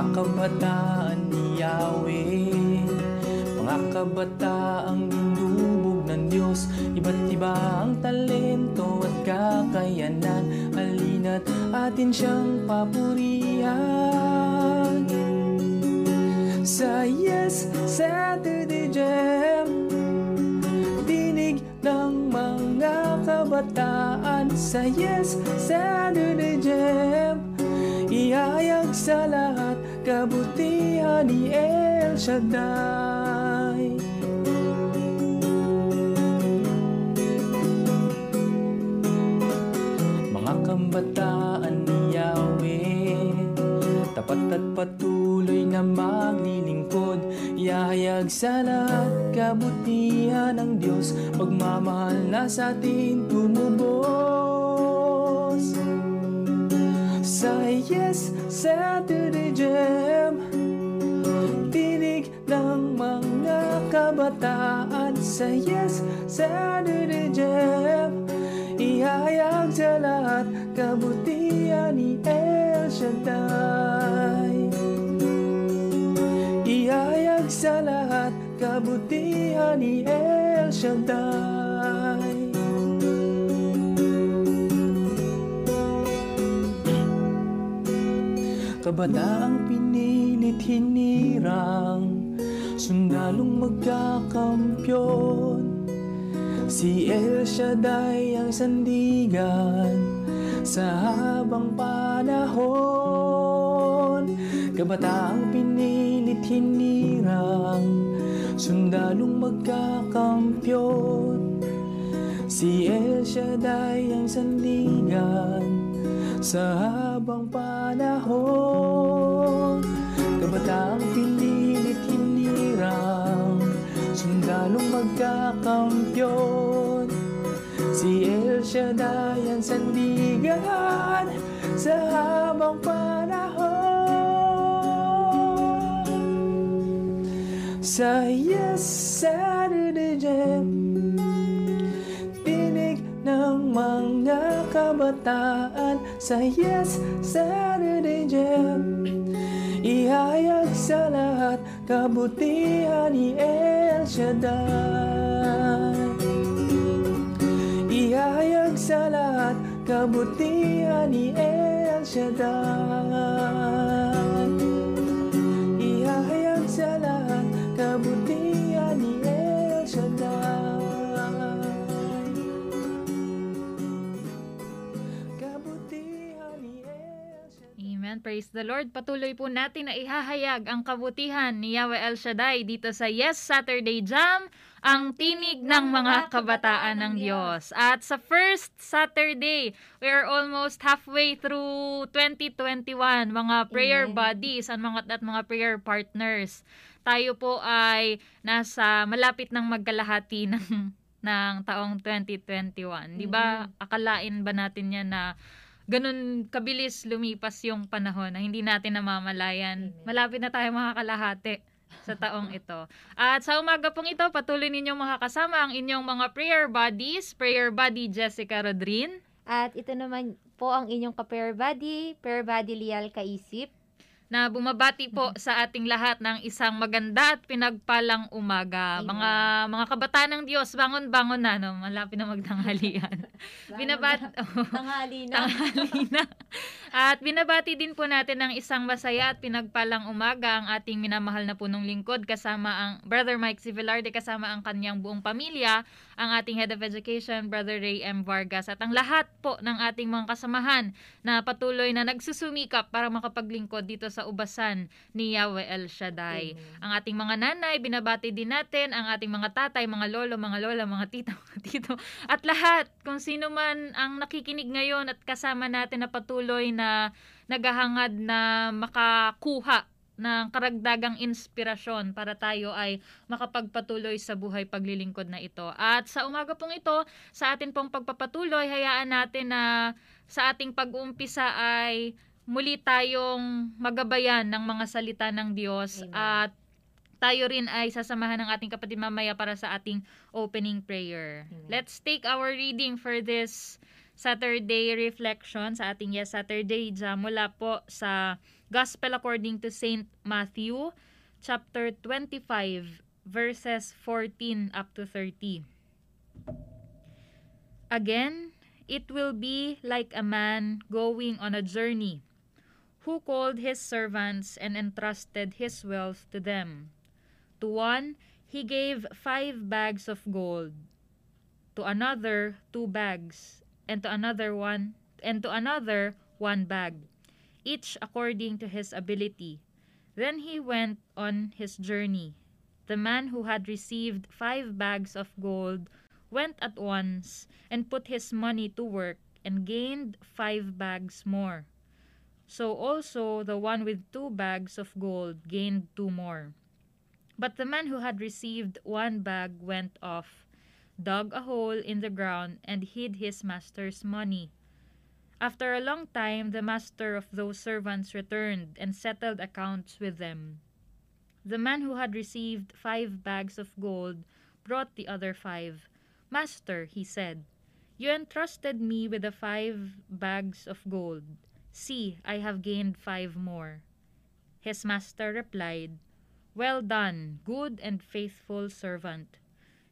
Mga kabataan ni Yahweh. Mga kabataang dinubog ng Diyos Iba't iba ang talento at kakayanan. Halina't atin siyang papurihan. Sa Yes Saturday Jam Dinig ng mga kabataan. Sa Yes Saturday Jam Ihayag sa lahat kabutihan ni El Shaddai. Mga kambataan ni Yahweh Tapat at patuloy na maglilingkod. Ihayag sa lahat kabutihan ng Diyos. Pagmamahal na sa atin tumubos Sa Yes Saturday Jam Tinig ng mga kabataan. Sa Yes Saturday Jam Ihayag sa lahat kabutihan ni El Shaddai. Ihayag sa lahat kabutihan ni El Shaddai Kabataang pinilit hinirang Sundalong magkakampyon. Si El Shaddai ang sandigan Sa habang panahon. Kabataang pinilit hinirang Sundalong magkakampyon. Si El Shaddai ang sandigan Sa habang panahon Kabataang pinilit hinirang Sundalong magkakampyon. Si El Shaddai ang sandigan Sa habang panahon. Sa Yes Saturday Jam Tinig ng mga kabataan. Sa Yes Saturday Jam. Ihayag sa lahat kabutihan ni El Shaddai. Ihayag sa lahat kabutihan ni El Shaddai Praise the Lord. Patuloy po natin na ihahayag ang kabutihan ni Yahweh El Shaddai dito sa Yes Saturday Jam, ang tinig ng mga kabataan ng Diyos. At sa first Saturday, we are almost halfway through 2021, mga prayer Amen. buddies at mga, at mga prayer partners. Tayo po ay nasa malapit ng magkalahati ng ng taong 2021. 'Di ba? Akalain ba natin 'yan na ganun kabilis lumipas yung panahon na hindi natin namamalayan. Amen. Malapit na tayo makakalahati sa taong ito. At sa umaga pong ito, patuloy ninyong makakasama ang inyong mga prayer buddies, prayer buddy Jessica Rodrin. At ito naman po ang inyong ka-prayer buddy, prayer buddy Lial Kaisip. Na bumabati po sa ating lahat ng isang maganda at pinagpalang umaga. Amen. Mga mga kabataan ng Diyos, bangon-bangon na no, malapit na magtanghalian. Binabat Tanghali na. tanghali na. At binabati din po natin ng isang masaya at pinagpalang umaga ang ating minamahal na punong lingkod kasama ang Brother Mike Civilarde kasama ang kanyang buong pamilya, ang ating Head of Education, Brother Ray M. Vargas at ang lahat po ng ating mga kasamahan na patuloy na nagsusumikap para makapaglingkod dito sa ubasan ni Yahweh El Shaddai. Amen. Ang ating mga nanay, binabati din natin ang ating mga tatay, mga lolo, mga lola, mga tita, mga tito, at lahat, kung sino man ang nakikinig ngayon at kasama natin na patuloy na naghahangad na makakuha ng karagdagang inspirasyon para tayo ay makapagpatuloy sa buhay paglilingkod na ito. At sa umaga pong ito, sa atin pong pagpapatuloy, hayaan natin na sa ating pag-uumpisa ay muli tayong magabayan ng mga salita ng Diyos Amen. at tayo rin ay sasamahan ng ating kapatid mamaya para sa ating opening prayer. Amen. Let's take our reading for this Saturday reflection sa ating Yes Saturday Jam mula po sa Gospel according to Saint Matthew, chapter 25, verses 14 up to 30. Again, it will be like a man going on a journey, who called his servants and entrusted his wealth to them. To one, he gave five bags of gold, to another, two bags, and to another one, and to another, one bag, each according to his ability. Then he went on his journey. The man who had received five bags of gold went at once and put his money to work and gained five bags more. So also the one with two bags of gold gained two more. But the man who had received one bag went off, dug a hole in the ground, and hid his master's money. After a long time, the master of those servants returned and settled accounts with them. The man who had received five bags of gold brought the other five. Master, he said, you entrusted me with the five bags of gold. See, I have gained five more. His master replied, Well done, good and faithful servant.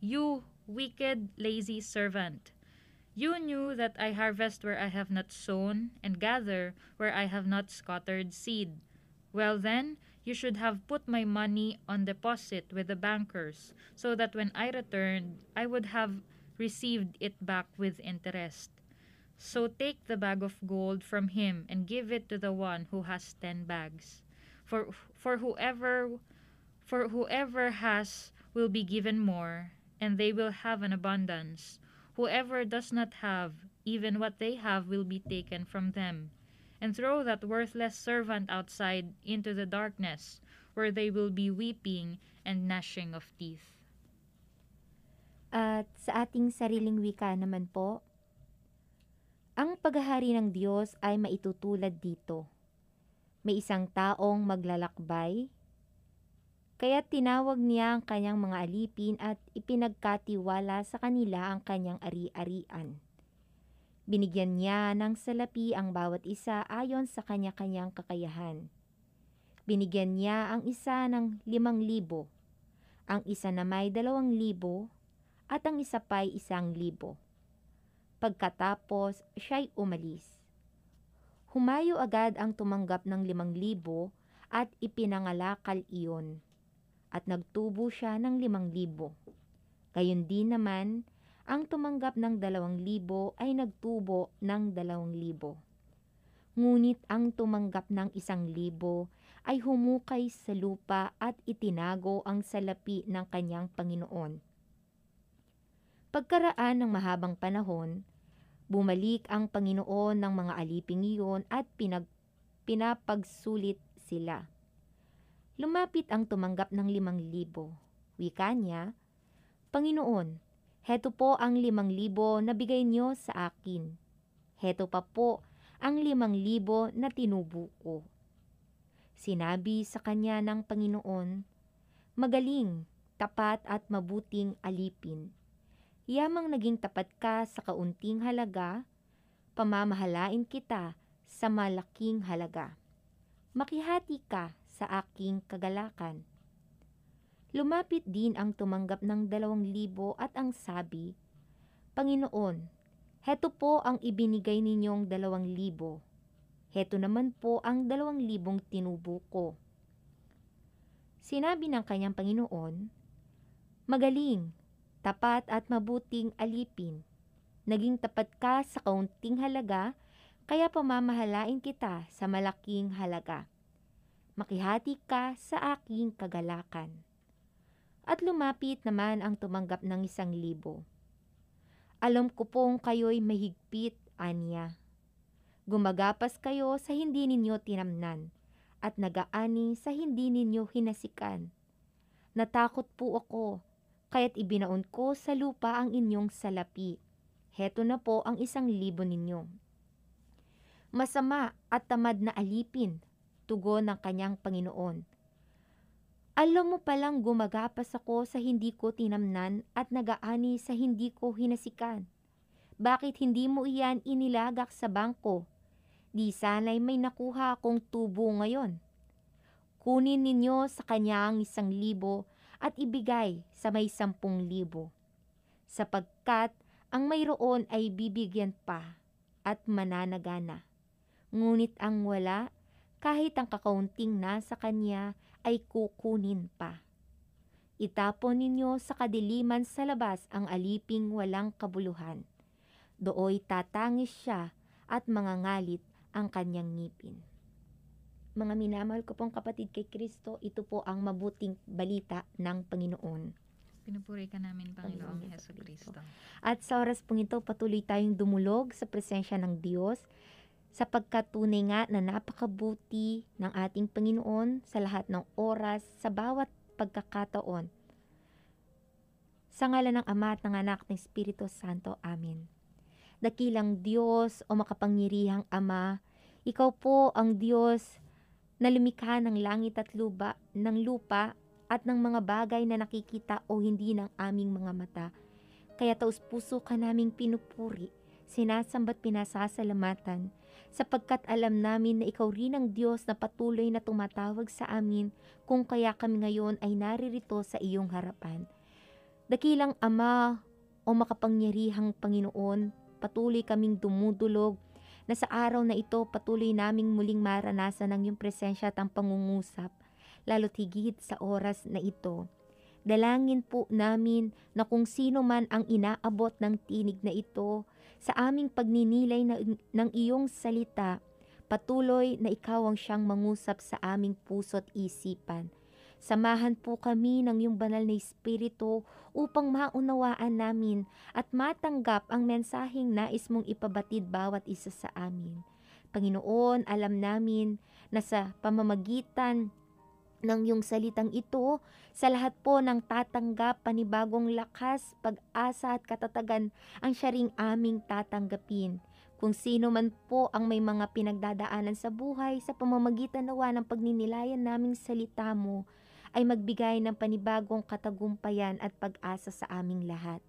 You wicked, lazy servant. You knew that I harvest where I have not sown, and gather where I have not scattered seed. Well then, you should have put my money on deposit with the bankers, so that when I returned, I would have received it back with interest. So take the bag of gold from him and give it to the one who has ten bags. For for whoever for whoever has will be given more, and they will have an abundance. Whoever does not have, even what they have will be taken from them. And throw that worthless servant outside into the darkness, where they will be weeping and gnashing of teeth. At sa ating sariling wika naman po, ang paghahari ng Diyos ay maitutulad dito. May isang taong maglalakbay, kaya tinawag niya ang kanyang mga alipin at ipinagkatiwala sa kanila ang kanyang ari-arian. Binigyan niya ng salapi ang bawat isa ayon sa kanya-kanyang kakayahan. Binigyan niya ang isa ng limang libo, ang isa na may dalawang libo, at ang isa pa'y isang libo. Pagkatapos, siya'y umalis. Humayo agad ang tumanggap ng limang libo at ipinangalakal iyon. At nagtubo siya ng limang libo. Gayon din naman, ang tumanggap ng dalawang libo ay nagtubo ng dalawang libo. Ngunit ang tumanggap ng isang libo ay humukay sa lupa at itinago ang salapi ng kanyang Panginoon. Pagkaraan ng mahabang panahon, bumalik ang Panginoon ng mga aliping iyon at pinag, pinapagsulit sila. Lumapit ang tumanggap ng limang libo. Wika niya, Panginoon, Heto po ang limang libo na bigay niyo sa akin. Heto pa po ang limang libo na tinubo ko. Sinabi sa kanya ng Panginoon, Magaling, tapat at mabuting alipin. Yamang naging tapat ka sa kaunting halaga, pamamahalain kita sa malaking halaga. Makihati ka sa aking kagalakan. Lumapit din ang tumanggap ng dalawang libo at ang sabi, Panginoon, heto po ang ibinigay ninyong dalawang libo. Heto naman po ang dalawang libong tinubo ko. Sinabi ng kanyang Panginoon, Magaling, tapat at mabuting alipin. Naging tapat ka sa kaunting halaga, kaya pamamahalain kita sa malaking halaga. Makihati ka sa aking kagalakan. At lumapit naman ang tumanggap ng isang libo. Alam ko pong kayo'y mahigpit, Anya. Gumagapas kayo sa hindi ninyo tinamnan at nagaani sa hindi ninyo hinasikan. Natakot po ako, kaya't ibinaon ko sa lupa ang inyong salapi. Heto na po ang isang libo ninyo. Masama at tamad na alipin, tugon ng kanyang Panginoon. Alam mo palang gumagapas ako sa hindi ko tinamnan at nagaani sa hindi ko hinasikan. Bakit hindi mo iyan inilagak sa bangko? Di sana'y may nakuha akong tubo ngayon. Kunin ninyo sa kanya ang isang libo at ibigay sa may sampung libo. Sapagkat ang mayroon ay bibigyan pa at mananagana. Ngunit ang wala, kahit ang kakaunting nasa kanya ay kukunin pa. Itapon ninyo sa kadiliman sa labas ang aliping walang kabuluhan. Dooy tatangis siya at mangangalit ang kanyang ngipin. Mga minamahal ko pong kapatid kay Kristo, ito po ang mabuting balita ng Panginoon. Pinupuri ka namin, Panginoong Heso. Kristo. At sa oras pong ito, patuloy tayong dumulog sa presensya ng Diyos sapagkat tunay nga na napakabuti ng ating Panginoon sa lahat ng oras, sa bawat pagkakataon. Sa ngalan ng Ama at ng Anak ng Espiritu Santo. Amen. Dakilang Diyos o makapangyarihang Ama, Ikaw po ang Diyos na lumikha ng langit at lupa, ng lupa at ng mga bagay na nakikita o hindi ng aming mga mata. Kaya taus puso ka naming pinupuri, sinasambat pinasasalamatan, sapagkat alam namin na ikaw rin ang Diyos na patuloy na tumatawag sa amin kung kaya kami ngayon ay naririto sa iyong harapan. Dakilang Ama o makapangyarihang Panginoon, patuloy kaming dumudulog na sa araw na ito patuloy naming muling maranasan ang iyong presensya at ang pangungusap, lalo't higit sa oras na ito. Dalangin po namin na kung sino man ang inaabot ng tinig na ito sa aming pagninilay na, ng iyong salita, patuloy na ikaw ang siyang mangusap sa aming puso't isipan. Samahan po kami ng iyong banal na espiritu upang maunawaan namin at matanggap ang mensaheng nais mong ipabatid bawat isa sa amin. Panginoon, alam namin na sa pamamagitan ng iyong salitang ito, sa lahat po ng tatanggap panibagong lakas, pag-asa at katatagan ang siya ring aming tatanggapin. Kung sino man po ang may mga pinagdadaanan sa buhay sa pamamagitan nawa ng pagninilayan naming salita mo, ay magbigay ng panibagong katagumpayan at pag-asa sa aming lahat.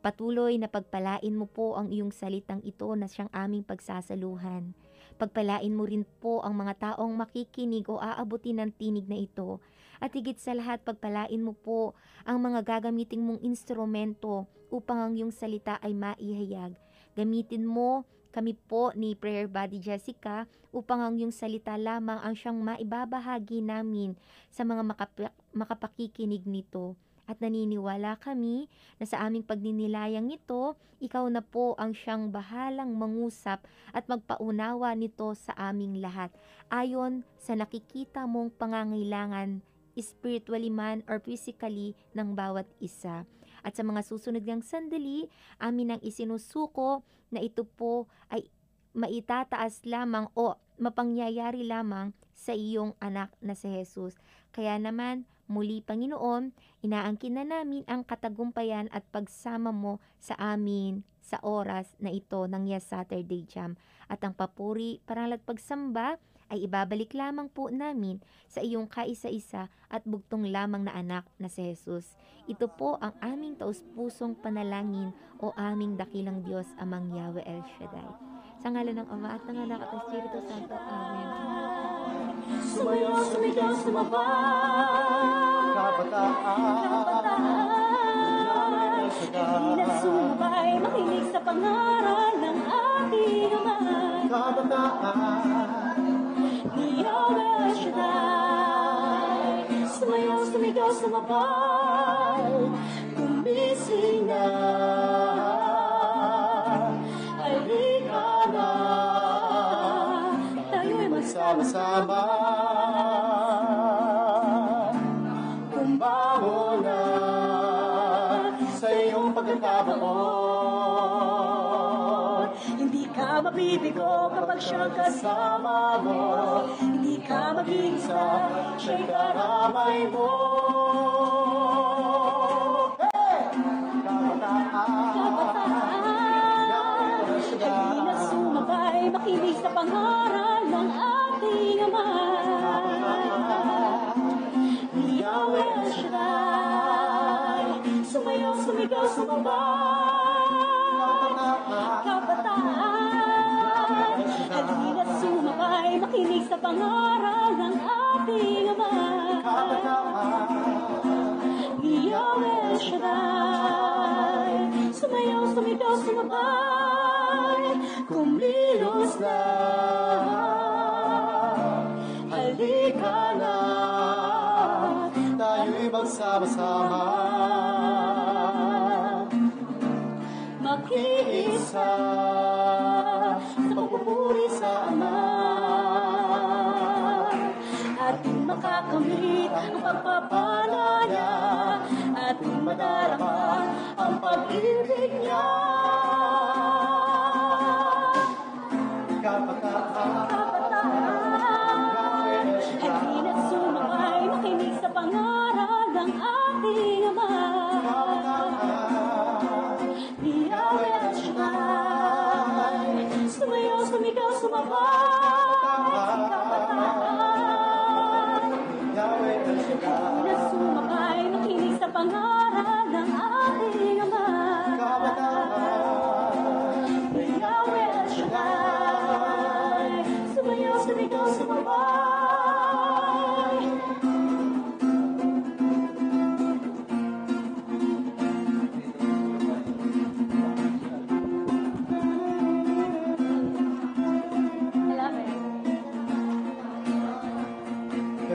Patuloy na pagpalain mo po ang iyong salitang ito na siyang aming pagsasaluhan. Pagpalain mo rin po ang mga taong makikinig o aabutin ng tinig na ito. At higit sa lahat, pagpalain mo po ang mga gagamiting mong instrumento upang ang iyong salita ay maihayag. Gamitin mo kami po ni Prayer Body Jessica upang ang iyong salita lamang ang siyang maibabahagi namin sa mga makap- makapakikinig nito. At naniniwala kami na sa aming pagninilayang ito, ikaw na po ang siyang bahalang mangusap at magpaunawa nito sa aming lahat ayon sa nakikita mong pangangailangan spiritually man or physically ng bawat isa. At sa mga susunod ng sandali, amin ang isinusuko na ito po ay maitataas lamang o mapangyayari lamang sa iyong anak na si Jesus. Kaya naman, muli Panginoon, inaangkin na namin ang katagumpayan at pagsama mo sa amin sa oras na ito ng Yes Saturday Jam. At ang papuri, parangal at pagsamba ay ibabalik lamang po namin sa iyong kaisa-isa at bugtong lamang na anak na si Jesus. Ito po ang aming taus-pusong panalangin o aming dakilang Diyos amang Yahweh El Shaddai. Sa ngalan ng Ama at ng Anak at ng Espiritu Santo. Amen. Sumayaw, sumigaw, sumabay. Kabataan, di na sumabay, makinig sa pangaral ng ating amay. Kabataan Di Yahweh Shaddai, sumayaw, sumigaw, sumabay. Gumising na Tayo'y magsama-sama Kumbaho na Sa iyong pagkakabaon Hindi ka mabibigo kapag siyang kasama mo. Hindi ka mag-iisa, siya'y karamay mo. Hey! Kabataan Halina sumabay, makinig sa pangaral ng ating Ama Yahweh El Shaddai Sumayaw, sumigaw, sumabay Kabataan Halina sumabay, makinig sa pangaral ng ating Ama Yahweh El Shaddai Sumayaw, sumigaw, sumabay Kumilos na magsama-sama Makiisa Sa pagpupuri sa Ama. Ating makakamit ang pagpapalaya Ating madarama ang pag-ibig niya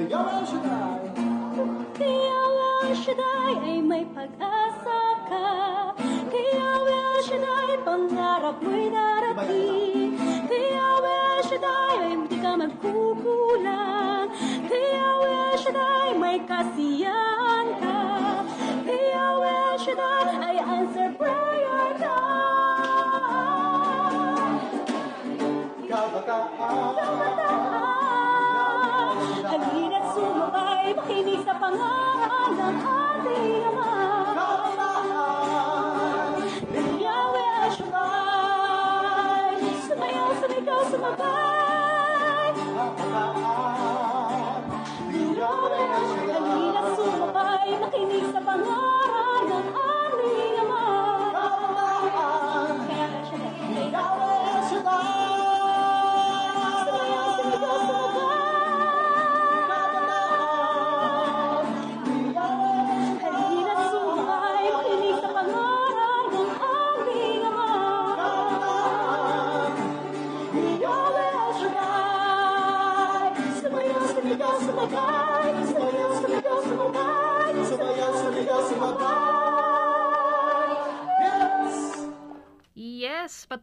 Kaya El Shaddai ay may pag-asa ka. Kaya El Shaddai pangarap mo'y darating Kaya El Shaddai ay hindi ka magkukulang Kaya El Shaddai may kasiyahan Makinig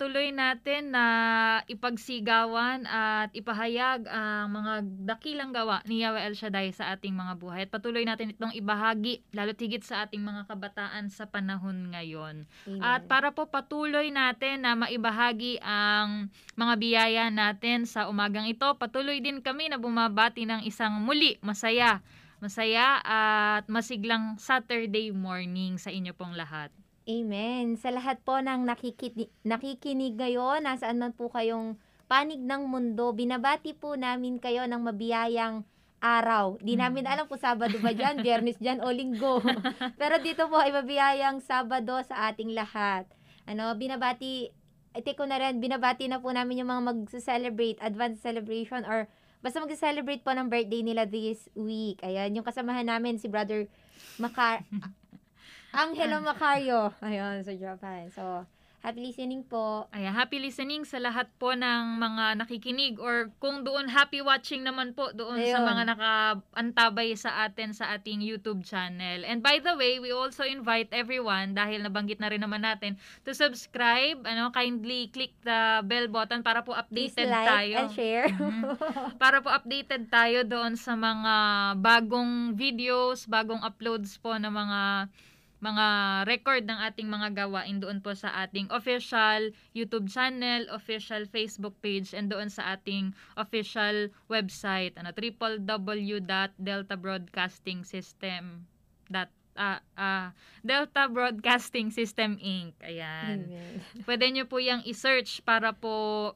Yes, patuloy natin na ipagsigawan at ipahayag ang mga dakilang gawa ni Yahweh El Shaddai sa ating mga buhay. At patuloy natin itong ibahagi, lalo tigit sa ating mga kabataan sa panahon ngayon. Amen. At para po patuloy natin na maibahagi ang mga biyaya natin sa umagang ito, patuloy din kami na bumabati ng isang muli masaya, masaya at masiglang Saturday morning sa inyo pong lahat. Amen. Sa lahat po ng nakikini- nakikinig ngayon, nasaan man po kayong panig ng mundo, binabati po namin kayo ng mabiyayang araw. Di namin alam kung Sabado ba dyan, Biyernes dyan o Linggo. Pero dito po ay mabiyayang Sabado sa ating lahat. Ano, binabati, iti ko na rin, binabati na po namin yung mga mag-celebrate, advance celebration or basta mag-celebrate po ng birthday nila this week. Ayan, yung kasamahan namin si Brother Macar Angelo Macario. Ayun, sa Japan. So, Happy listening po. Ayan, happy listening sa lahat po ng mga nakikinig or kung doon happy watching naman po doon sa Ayun. mga nakaantabay sa atin sa ating YouTube channel. And by the way, we also invite everyone dahil nabanggit na rin naman natin to subscribe, ano, kindly click the bell button para po Please updated like tayo. and share. Mhm. para po updated tayo doon sa mga bagong videos, bagong uploads po ng mga mga record ng ating mga gawain doon po sa ating official YouTube channel, official Facebook page, and doon sa ating official website, ano, www.deltabroadcastingsystem. Dot, ah, ah, Delta Broadcasting System Inc. Ayan. Amen. Pwede nyo po yung i-search para po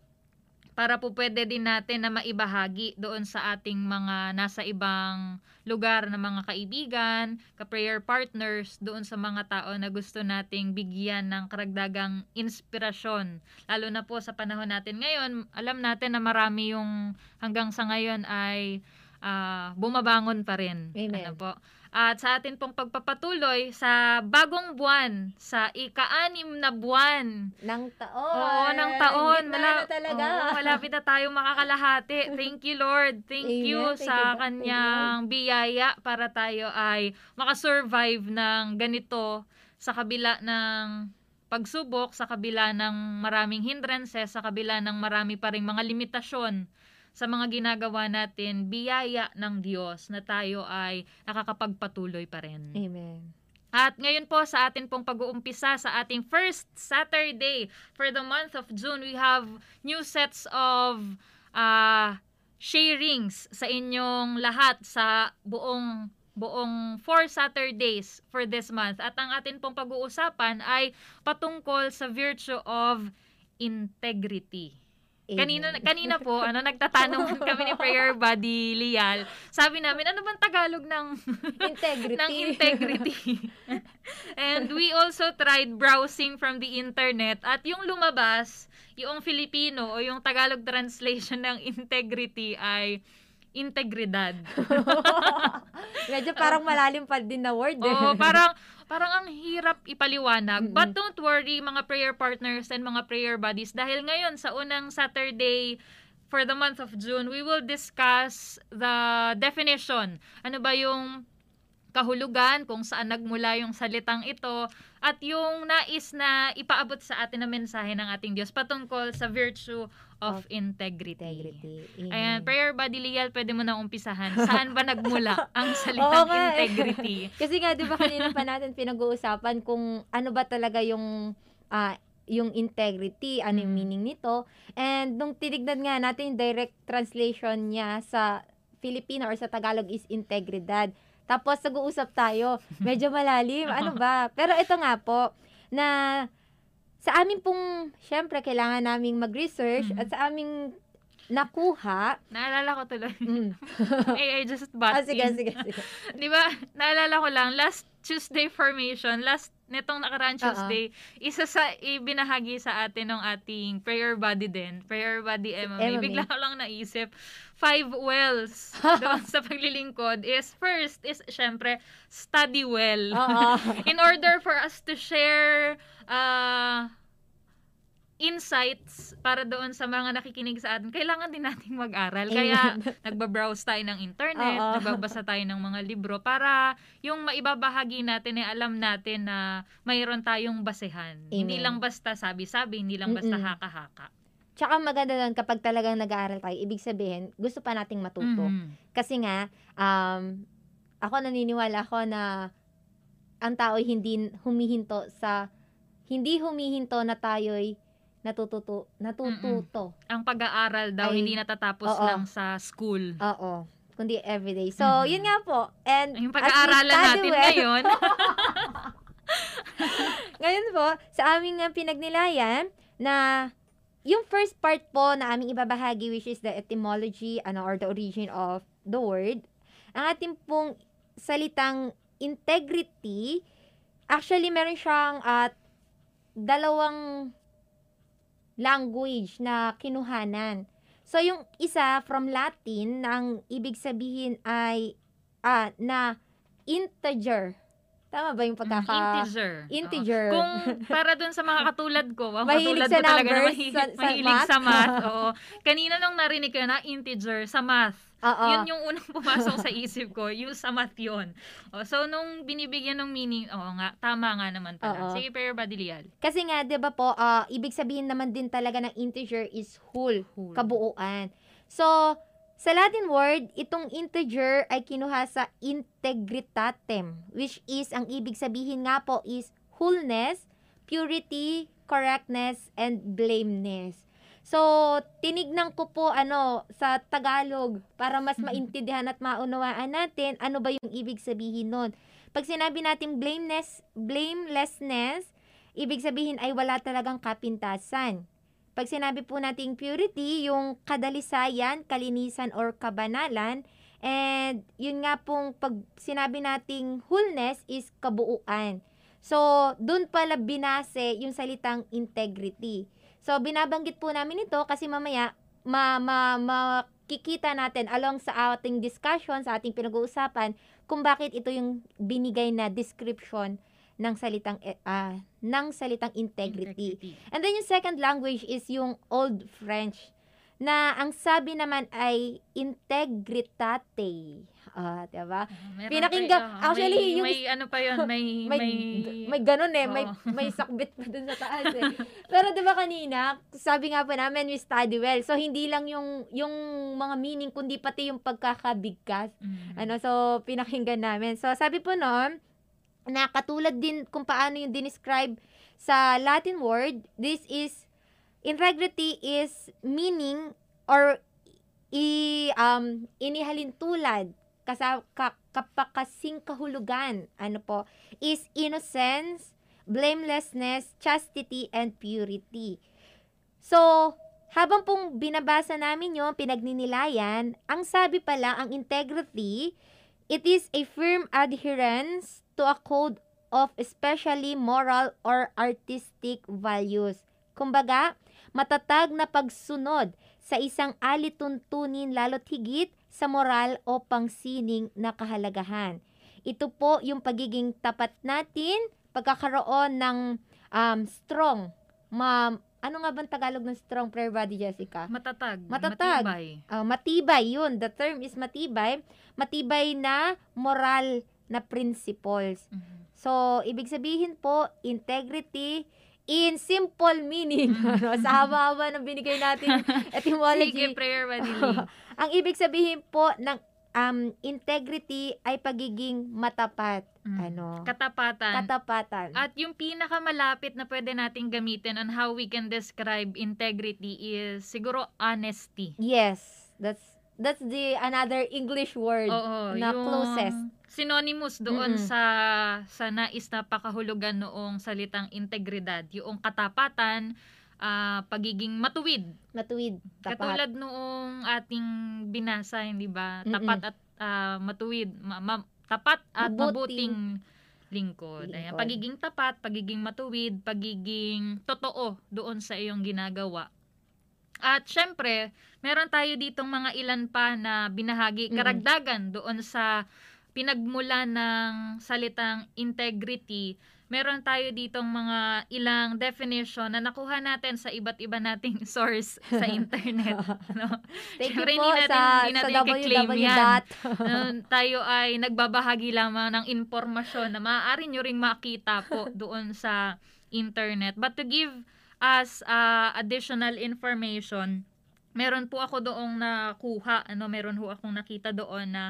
para po pwede din natin na maibahagi doon sa ating mga nasa ibang lugar na mga kaibigan, ka-prayer partners, doon sa mga tao na gusto nating bigyan ng karagdagang inspirasyon. Lalo na po sa panahon natin ngayon, alam natin na marami yung hanggang sa ngayon ay ah, bumabangon pa rin. Amen. Ano po? At sa atin pong pagpapatuloy sa bagong buwan, sa ika-anim na buwan Nang taon. Oo, ng taon. Wala, na talaga. Oo, malapit na tayong makakalahati. Thank you, Lord. Thank Amen. you Thank you, sa you, kanyang biyaya para tayo ay makasurvive ng ganito sa kabila ng pagsubok, sa kabila ng maraming hindrances, sa kabila ng marami pa ring mga limitasyon sa mga ginagawa natin, biyaya ng Diyos na tayo ay nakakapagpatuloy pa rin. Amen. At ngayon po sa atin pong pag-uumpisa sa ating first Saturday for the month of June, we have new sets of uh, sharings sa inyong lahat sa buong buong four Saturdays for this month. At ang atin pong pag-uusapan ay patungkol sa virtue of integrity. Amen. Kanina, kanina po, ano, nagtatanong kami ni Prayer Buddy Lial. Sabi namin, ano bang Tagalog ng Integrity. ng integrity. And we also tried browsing from the internet at yung lumabas, yung Filipino o yung Tagalog translation ng integrity ay integridad. Medyo parang malalim pa din na word. eh. Oo, parang parang ang hirap ipaliwanag. Mm-mm. But don't worry mga prayer partners and mga prayer buddies dahil ngayon sa unang Saturday for the month of June, we will discuss the definition. Ano ba yung kahulugan, kung saan nagmula yung salitang ito, at yung nais na ipaabot sa atin na mensahe ng ating Diyos patungkol sa virtue of, Of integrity. Integrity. Ayan, prayer buddy Lial, pwede mo na umpisahan. Saan ba nagmula ang salitang nga eh. integrity? Kasi nga, di ba kanina pa natin pinag-uusapan kung ano ba talaga yung ah, yung integrity, ano yung Mm. meaning nito. And nung tinignan nga natin yung direct translation niya sa Filipino or sa Tagalog is integridad. Tapos nag-uusap tayo, medyo malalim, ano ba? Pero ito nga po, na sa amin pong, syempre, kailangan naming mag-research Mhm. at sa aming nakuha, Naalala ko tuloy. mm, I just bought ah, sige, in. sige, sige. Di ba, naalala ko lang, last Tuesday formation, last netong nakaraan. Tuesday, isa sa ibinahagi sa atin ng ating prayer buddy din, prayer buddy MMA. MMA. Bigla ko lang naisip, five wells doon sa paglilingkod is first is syempre study well. Oo. In order for us to share uh, insights para doon sa mga nakikinig sa atin, kailangan din nating mag-aral. Kaya nagbabrowse tayo ng internet, Oo. nagbabasa tayo ng mga libro para yung maibabahagi natin ay alam natin na mayroon tayong basehan. Hindi Amen. lang basta sabi-sabi, hindi lang basta Mm-mm. haka-haka. Tsaka maganda doon kapag talagang nag-aaral tayo, ibig sabihin, gusto pa nating matuto. Mhm. Kasi nga, um, ako naniniwala ako na ang tao hindi humihinto sa, hindi humihinto na tayo'y natututo, natututo. Ang pag-aaral daw Ay, hindi natatapos oo. lang sa school. Oo. Kundi everyday. So, Mhm. yun nga po. And Yung pag-aaralan natin well- ngayon, Ngayon po, sa aming nga pinagnilayan na yung first part po na aming ibabahagi which is the etymology ano, or the origin of the word, ang ating pong salitang integrity, actually meron siyang at dalawang language na kinuhanan. So, yung isa from Latin, na ang ibig sabihin ay ah, na integer. Tama ba yung pagkaka... integer. integer. Oo. Kung para dun sa mga katulad ko, mga Mahilig katulad sa ko talaga na mahilig, sa- sa mahilig math? sa math. Oo. Kanina nung narinig ko na integer sa math. Oo. Yun yung unang pumasok sa isip ko, yung sa math yun. O, so, nung binibigyan ng meaning, oo nga, tama nga naman pala. Oo. Sige, pero Badilial. Kasi nga, di ba po, ah, ibig sabihin naman din talaga ng integer is whole, Whole. kabuuan. So, sa Latin word, itong integer ay kinuha sa integritatem, which is, ang ibig sabihin nga po is wholeness, purity, correctness, and blameless. So, tinignan ko po ano sa Tagalog para mas Mhm. maintindihan at maunawaan natin ano ba yung ibig sabihin nun. Pag sinabi natin blameless, blamelessness, ibig sabihin ay wala talagang kapintasan. Pag sinabi po nating purity, yung kadalisayan, kalinisan or kabanalan, and yun nga pong pag sinabi nating wholeness is kabuuan. So, dun pala binase yung salitang integrity. So, binabanggit po namin ito kasi mamaya ma, ma, makikita natin along sa ating discussion, sa ating pinag-uusapan, kung bakit ito yung binigay na description ng salitang ah, ng salitang integrity. And then yung second language is yung Old French na ang sabi naman ay integritate. Ah, 'di ba? Meron Pinakinggan- pa- oo, actually, may, yung- may ano pa yun, may, May may, may ganun eh, may Oo. may sakbit pa dun sa taas eh. Pero 'di ba kanina, sabi nga po namin we study well. So hindi lang yung yung mga meaning kundi pati yung pagkakabigkas. Mm. Ano, so pinakinggan namin. So sabi po noon, na katulad din kung paano yung dinescribe sa Latin word, this is integrity is meaning or i um inihalin tulad kasa ka, kapakasing kahulugan ano po is innocence, blamelessness, chastity and purity. So, habang pong binabasa namin yon pinagninilayan, ang sabi pala, ang integrity, it is a firm adherence to a code of especially moral or artistic values. Kumbaga, matatag na pagsunod sa isang alituntunin lalo't higit sa moral o pangsining na kahalagahan. Ito po yung pagiging tapat natin, pagkakaroon ng um, strong, ma, ano nga bang Tagalog ng strong prayer body, Jessica? Matatag. Matatag. Matibay. Ah, matibay yun. The term is matibay. Matibay na moral na principles. Mhm. So, ibig sabihin po, integrity in simple meaning. ano, sa haba-haba ng binigay natin etymology. Sige, prayer Badili. Ang ibig sabihin po ng um, integrity ay pagiging matapat. Mm. Ano? Katapatan. Katapatan. At yung pinakamalapit na pwede nating gamitin on how we can describe integrity is siguro honesty. yes. That's that's the another English word Oo, na yung closest. Synonymous doon Mm-mm. sa sa nais na pakahulugan noong salitang integridad, yung katapatan, ah, pagiging matuwid. Matuwid. Tapat. Katulad noong ating binasa, hindi ba? Mm-mm. Tapat at ah, matuwid, ma- ma- tapat at Mabuting mabuting lingkod. Ayan, lingkod. pagiging tapat, pagiging matuwid, pagiging totoo doon sa iyong ginagawa. At syempre, meron tayo ditong mga ilan pa na binahagi, karagdagan doon sa pinagmula ng salitang integrity. Meron tayo ditong mga ilang definition na nakuha natin sa iba't iba nating source sa internet. no? Thank you Siyempre, po hindi natin- sa, sa natin i-claim www. yan. dot. No, tayo ay nagbabahagi lamang ng impormasyon na maaari nyo ring makita po doon sa internet. But to give us uh, additional information, meron po ako doong nakuha, ano, meron ho akong nakita doon na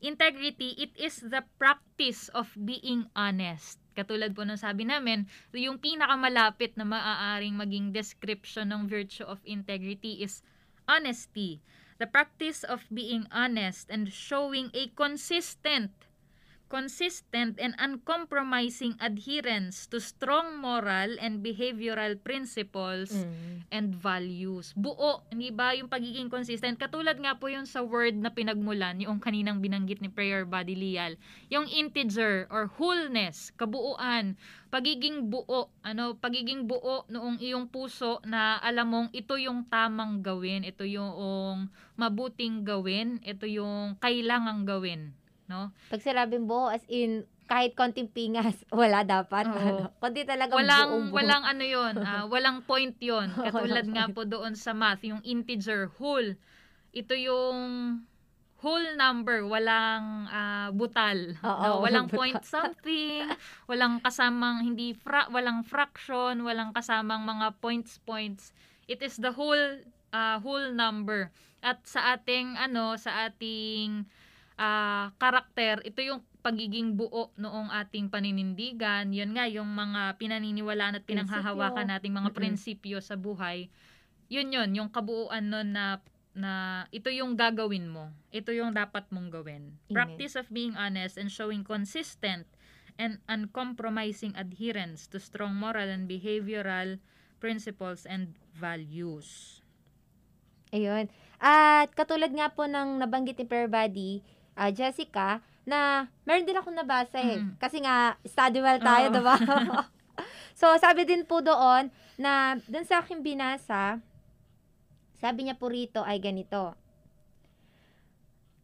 integrity, it is the practice of being honest. Katulad po ng sabi namin, yung pinakamalapit na maaaring maging description ng virtue of integrity is honesty. The practice of being honest and showing a consistent consistent and uncompromising adherence to strong moral and behavioral principles Mm. and values. Buo, hindi ba yung pagiging consistent? Katulad nga po yung sa word na pinagmulan, yung kaninang binanggit ni Prayer Body Lial. Yung integer or wholeness, kabuuan, pagiging buo, ano, pagiging buo noong iyong puso na alam mong ito yung tamang gawin, ito yung mabuting gawin, ito yung kailangang gawin, no? Pag sinabing buo, as in, kahit konting pingas, wala dapat. Oo. Ano, kundi talagang walang buong buo. walang ano 'yon, ah, walang point 'yon. Katulad nga po doon sa math, yung integer whole. Ito yung whole number, walang ah, butal. Oo, no? Walang butal. point something, walang kasamang hindi fra- walang fraction, walang kasamang mga points points. It is the whole ah, whole number. At sa ating ano, sa ating ah, karakter, ito yung pagiging buo noong ating paninindigan. Yun nga, yung mga pinaniniwalaan at pinanghahawakan nating mga Mm-mm. prinsipyo sa buhay. Yun yun, yung kabuuan nun na na ito yung gagawin mo. Ito yung dapat mong gawin. Amen. Practice of being honest and showing consistent and uncompromising adherence to strong moral and behavioral principles and values. Ayun. At katulad nga po ng nabanggit ni Prayer Buddy, ah, Jessica, na meron din ako nabasa eh. Mm. Kasi nga, study well tayo, Oo. diba? so, sabi din po doon, na doon sa aking binasa, sabi niya po rito ay ganito.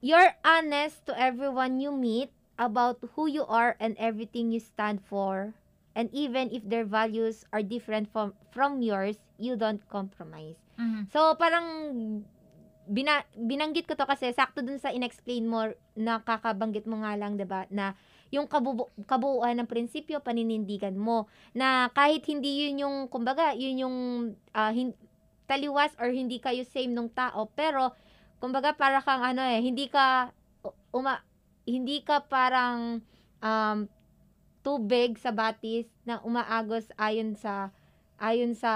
You're honest to everyone you meet about who you are and everything you stand for. And even if their values are different from, from yours, you don't compromise. Mhm. So, parang bina, binanggit ko to kasi sakto dun sa inexplain mo na kakabanggit mo nga lang, 'di ba na yung kabubu- kabuuan ng prinsipyo, paninindigan mo, na kahit hindi yun yung, kumbaga, yun yung ah, hin- taliwas or hindi kayo same nung tao, pero, kumbaga, para kang ano eh, hindi ka, uma, hindi ka parang um, tubig sa batis na umaagos ayon sa, ayon sa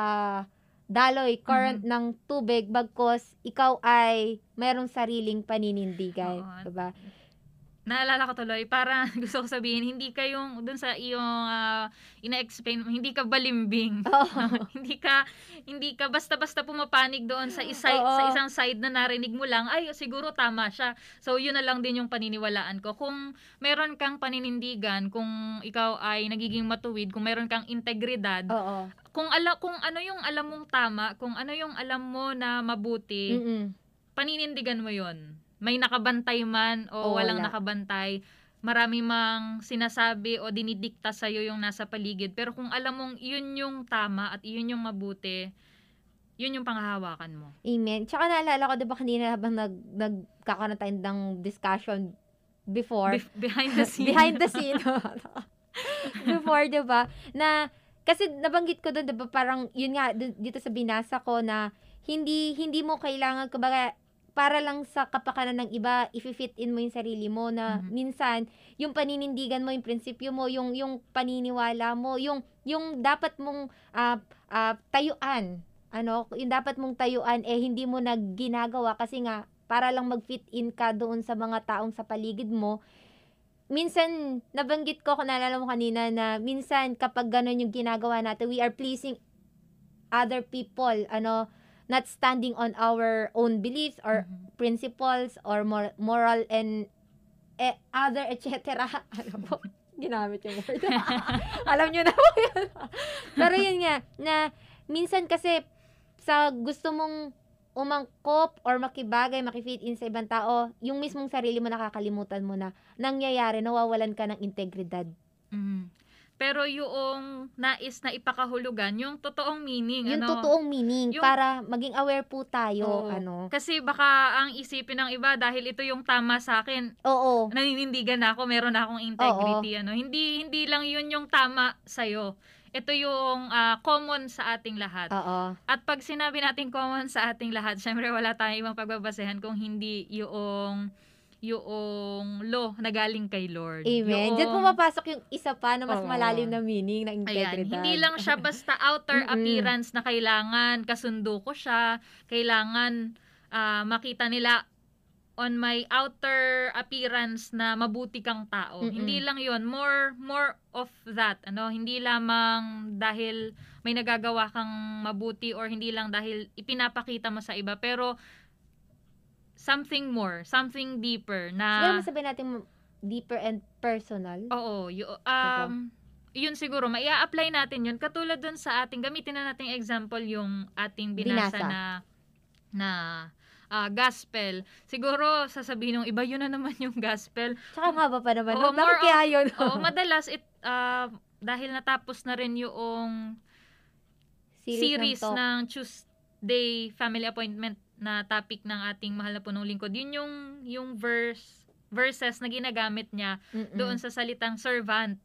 daloy, current ng tubig, bagkos ikaw ay mayroong sariling paninindigan. Oo. Diba? Naalala ko tuloy, para gusto ko sabihin, hindi ka yung, dun sa iyong ah, ina-explain, hindi ka balimbing. Oo. hindi ka hindi ka basta-basta pumapanig doon sa isa, Oo. sa isang side na narinig mo lang ay siguro tama siya so yun na lang din yung paniniwalaan ko kung meron kang paninindigan kung ikaw ay nagiging matuwid kung meron kang integridad Oo. kung ala kung ano yung alam mong tama kung ano yung alam mo na mabuti Mm-mm. paninindigan mo yon may nakabantay man o O walang wala. nakabantay marami mang sinasabi o dinidikta sa yung nasa paligid. Pero kung alam mong yun yung tama at yun yung mabuti yun yung panghahawakan mo. Amen. Tsaka naalala ko, di ba kanina habang nag, nagkakaroon tayo ng discussion before, Bef- behind the scene. Behind the scene, before, di ba, na, kasi nabanggit ko doon, di ba, parang, yun nga, dito sa binasa ko na, hindi, hindi mo kailangan, kumbaga, para lang sa kapakanan ng iba, i-fit in mo yung sarili mo na Mhm. minsan, yung paninindigan mo, yung prinsipyo mo, yung, yung paniniwala mo, yung, yung dapat mong ah, ah, tayuan, ano, yung dapat mong tayuan, eh, hindi mo na ginagawa kasi nga, para lang mag-fit in ka doon sa mga taong sa paligid mo, minsan, nabanggit ko, kung naalala mo kanina, na minsan, kapag ganun yung ginagawa natin, we are pleasing other people, ano, not standing on our own beliefs or Mhm. principles or mor- moral and eh, other etc. Alam mo, ginamit yung word. Alam nyo na po yun. Pero yun nga, na minsan kasi sa gusto mong umangkop or makibagay, makifit in sa ibang tao, yung mismong sarili mo nakakalimutan mo na nangyayari, nawawalan ka ng integridad. Mhm. Pero yung nais na ipakahulugan yung totoong meaning Yung ano totoong meaning, Yung- para maging aware po tayo, Oo. ano. kasi baka ang isipin ng iba dahil ito yung tama sa akin Oo. naninindigan na ako, meron na akong integrity ano. Hindi hindi lang 'yun yung tama sa Ito yung ah, common sa ating lahat. Oo. At pag sinabi natin common sa ating lahat, syempre wala tayong ibang pagbabasehan kung hindi yung yung law na galing kay Lord. Amen. Diyan Yung- pumapasok yung isa pa na mas Oo. malalim na meaning ng Ayan, integridad. hindi lang siya basta outer appearance na kailangan kasundo ko siya, kailangan ah, makita nila on my outer appearance na mabuti kang tao. Mm-mm. Hindi lang 'yon, more more of that, ano, hindi lamang dahil may nagagawa kang mabuti or hindi lang dahil ipinapakita mo sa iba, pero something more, something deeper Siguro na masabi natin deeper and personal. Oo, yu- um, yun siguro, maia-apply natin yun. Katulad dun sa ating, gamitin na nating example yung ating binasa, Binasa. na na ah, gospel. Siguro sasabihin ng iba yun na naman yung gospel. Tsaka nga ba pa naman? Oo? Bakit more kaya yun? Oo, madalas it ah, dahil natapos na rin yung series, ng talk. ng Tuesday family appointment na topic ng ating mahal na punong lingkod. Yun yung yung verse verses na ginagamit niya Mm-mm. doon sa salitang servant.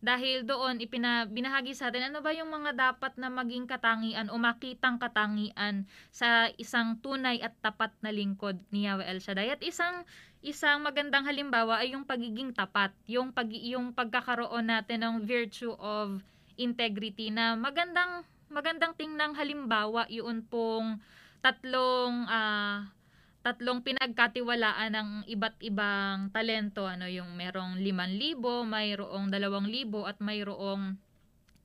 Dahil doon ipina, binahagi sa atin ano ba yung mga dapat na maging katangian o makitang katangian sa isang tunay at tapat na lingkod ni Yahweh El Shaddai. At isang isang magandang halimbawa ay yung pagiging tapat, yung pag yung pagkakaroon natin ng virtue of integrity na magandang magandang tingnang halimbawa yun pong tatlong ah, tatlong pinagkatiwalaan ng iba't ibang talento ano yung merong 5,000, mayroong 2,000 at mayroong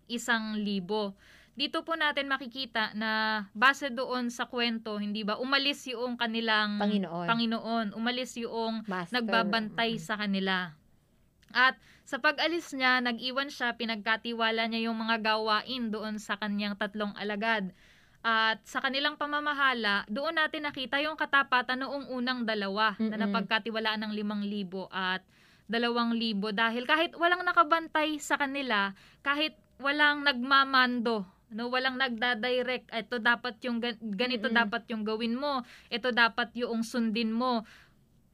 1,000. Dito po natin makikita na base doon sa kwento, hindi ba, umalis yung kanilang Panginoon. Panginoon, umalis yung Master. nagbabantay sa kanila. At sa pag-alis niya, nag-iwan siya, pinagkatiwala niya yung mga gawain doon sa kanyang tatlong alagad. At sa kanilang pamamahala, doon natin nakita yung katapatan noong unang dalawa na Mm-mm. napagkatiwalaan ng limang libo at dalawang libo. Dahil kahit walang nakabantay sa kanila, kahit walang nagmamando, no, walang nagda-direct, ito dapat yung gan- ganito Mm-mm. dapat yung gawin mo, ito dapat yung sundin mo.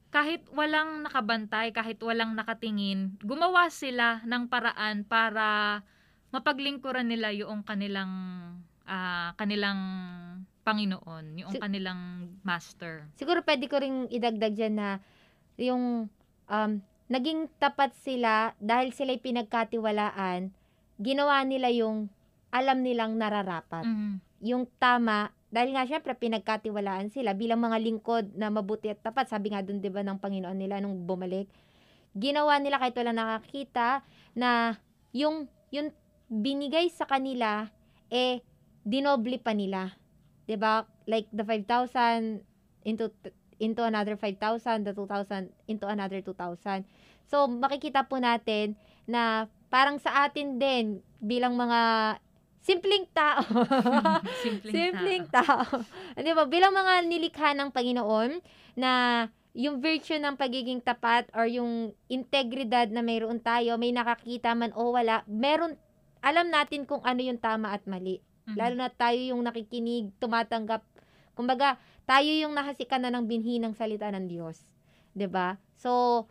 Kahit walang nakabantay, kahit walang nakatingin, gumawa sila ng paraan para mapaglingkuran nila yung kanilang ah, kanilang Panginoon, yung Si- kanilang master. Siguro pwede ko ring idagdag dyan na yung um, naging tapat sila dahil sila'y pinagkatiwalaan, ginawa nila yung alam nilang nararapat. Mhm. Yung tama, dahil nga syempre pinagkatiwalaan sila bilang mga lingkod na mabuti at tapat, sabi nga dun 'di ba ng Panginoon nila nung bumalik. Ginawa nila kahit wala nakakita na yung yung binigay sa kanila eh dinoble pa nila. 'Di ba? Like the 5,000 into into another 5,000, the 2,000 into another 2,000. So makikita po natin na parang sa atin din bilang mga simpleng tao. Simpleng, Simpleng tao. tao. Di ba? Bilang mga nilikha ng Panginoon na yung virtue ng pagiging tapat or yung integridad na mayroon tayo, may nakakita man o wala, meron, alam natin kung ano yung tama at mali. Mhm. Lalo na tayo yung nakikinig, tumatanggap. Kumbaga, tayo yung nahasikan na ng binhi ng salita ng Diyos. 'Di ba? So,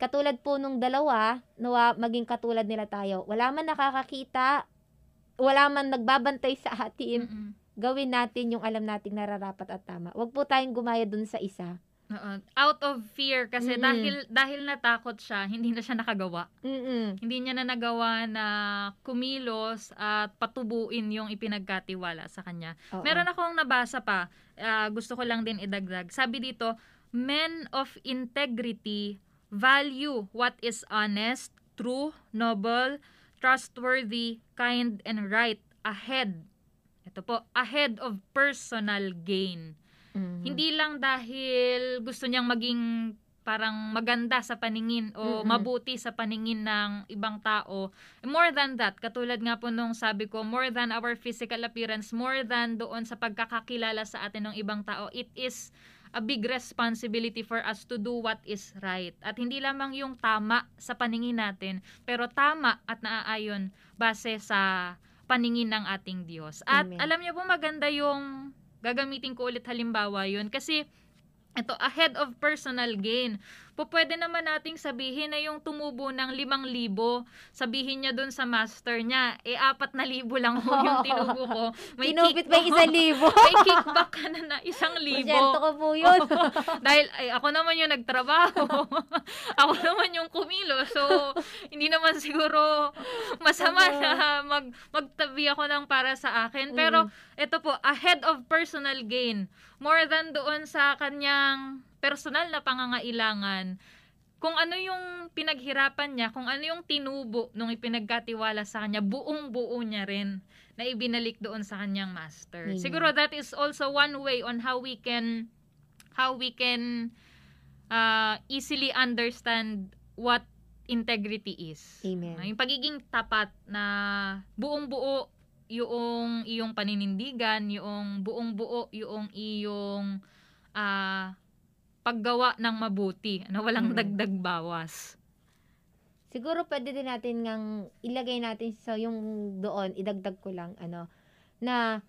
katulad po nung dalawa, nawa maging katulad nila tayo. Wala man nakakakita, wala man nagbabantay sa atin, Mhm. gawin natin yung alam nating nararapat at tama. Huwag po tayong gumaya dun sa isa. Oo. Out of fear kasi Mm-mm. dahil dahil natakot siya, hindi na siya nakagawa. Mm-mm. Hindi niya na nagawa na kumilos at patubuin yung ipinagkatiwala sa kanya. Oo. Meron akong nabasa pa, ah, gusto ko lang din idagdag. Sabi dito, men of integrity value what is honest, true, noble, trustworthy, kind, and right ahead. Ito po, ahead of personal gain. Mhm. Hindi lang dahil gusto niyang maging parang maganda sa paningin o Mm-mm. mabuti sa paningin ng ibang tao. More than that, katulad nga po nung sabi ko, more than our physical appearance, more than doon sa pagkakakilala sa atin ng ibang tao, it is a big responsibility for us to do what is right. At hindi lamang yung tama sa paningin natin, pero tama at naaayon base sa paningin ng ating Diyos. At Amen. alam niyo po maganda yung gagamitin ko ulit halimbawa yun kasi ito ahead of personal gain. Po pwede naman nating sabihin na yung tumubo ng limang libo, sabihin niya dun sa master niya, eh apat na libo lang po yung tinubo ko. Kinupit pa isang libo. may kickback ka na na isang libo. Porsyento ko po yun. Dahil ay, ako naman yung nagtrabaho. ako naman yung kumilo. So, hindi naman siguro masama Oo. na mag, magtabi ako ng para sa akin. Pero, ito po, ahead of personal gain. More than doon sa kanyang personal na pangangailangan. Kung ano yung pinaghirapan niya, kung ano yung tinubo nung ipinagkatiwala sa kanya, buong buo niya rin na ibinalik doon sa kanyang master. Amen. Siguro that is also one way on how we can how we can uh, easily understand what integrity is. Amen. Yung pagiging tapat na buong buo yung iyong paninindigan, yung buong buo yung iyong ah, paggawa ng mabuti. Ano, walang Mm. dagdag bawas. Siguro pwede din natin ngang ilagay natin sa yung doon, idagdag ko lang, ano, na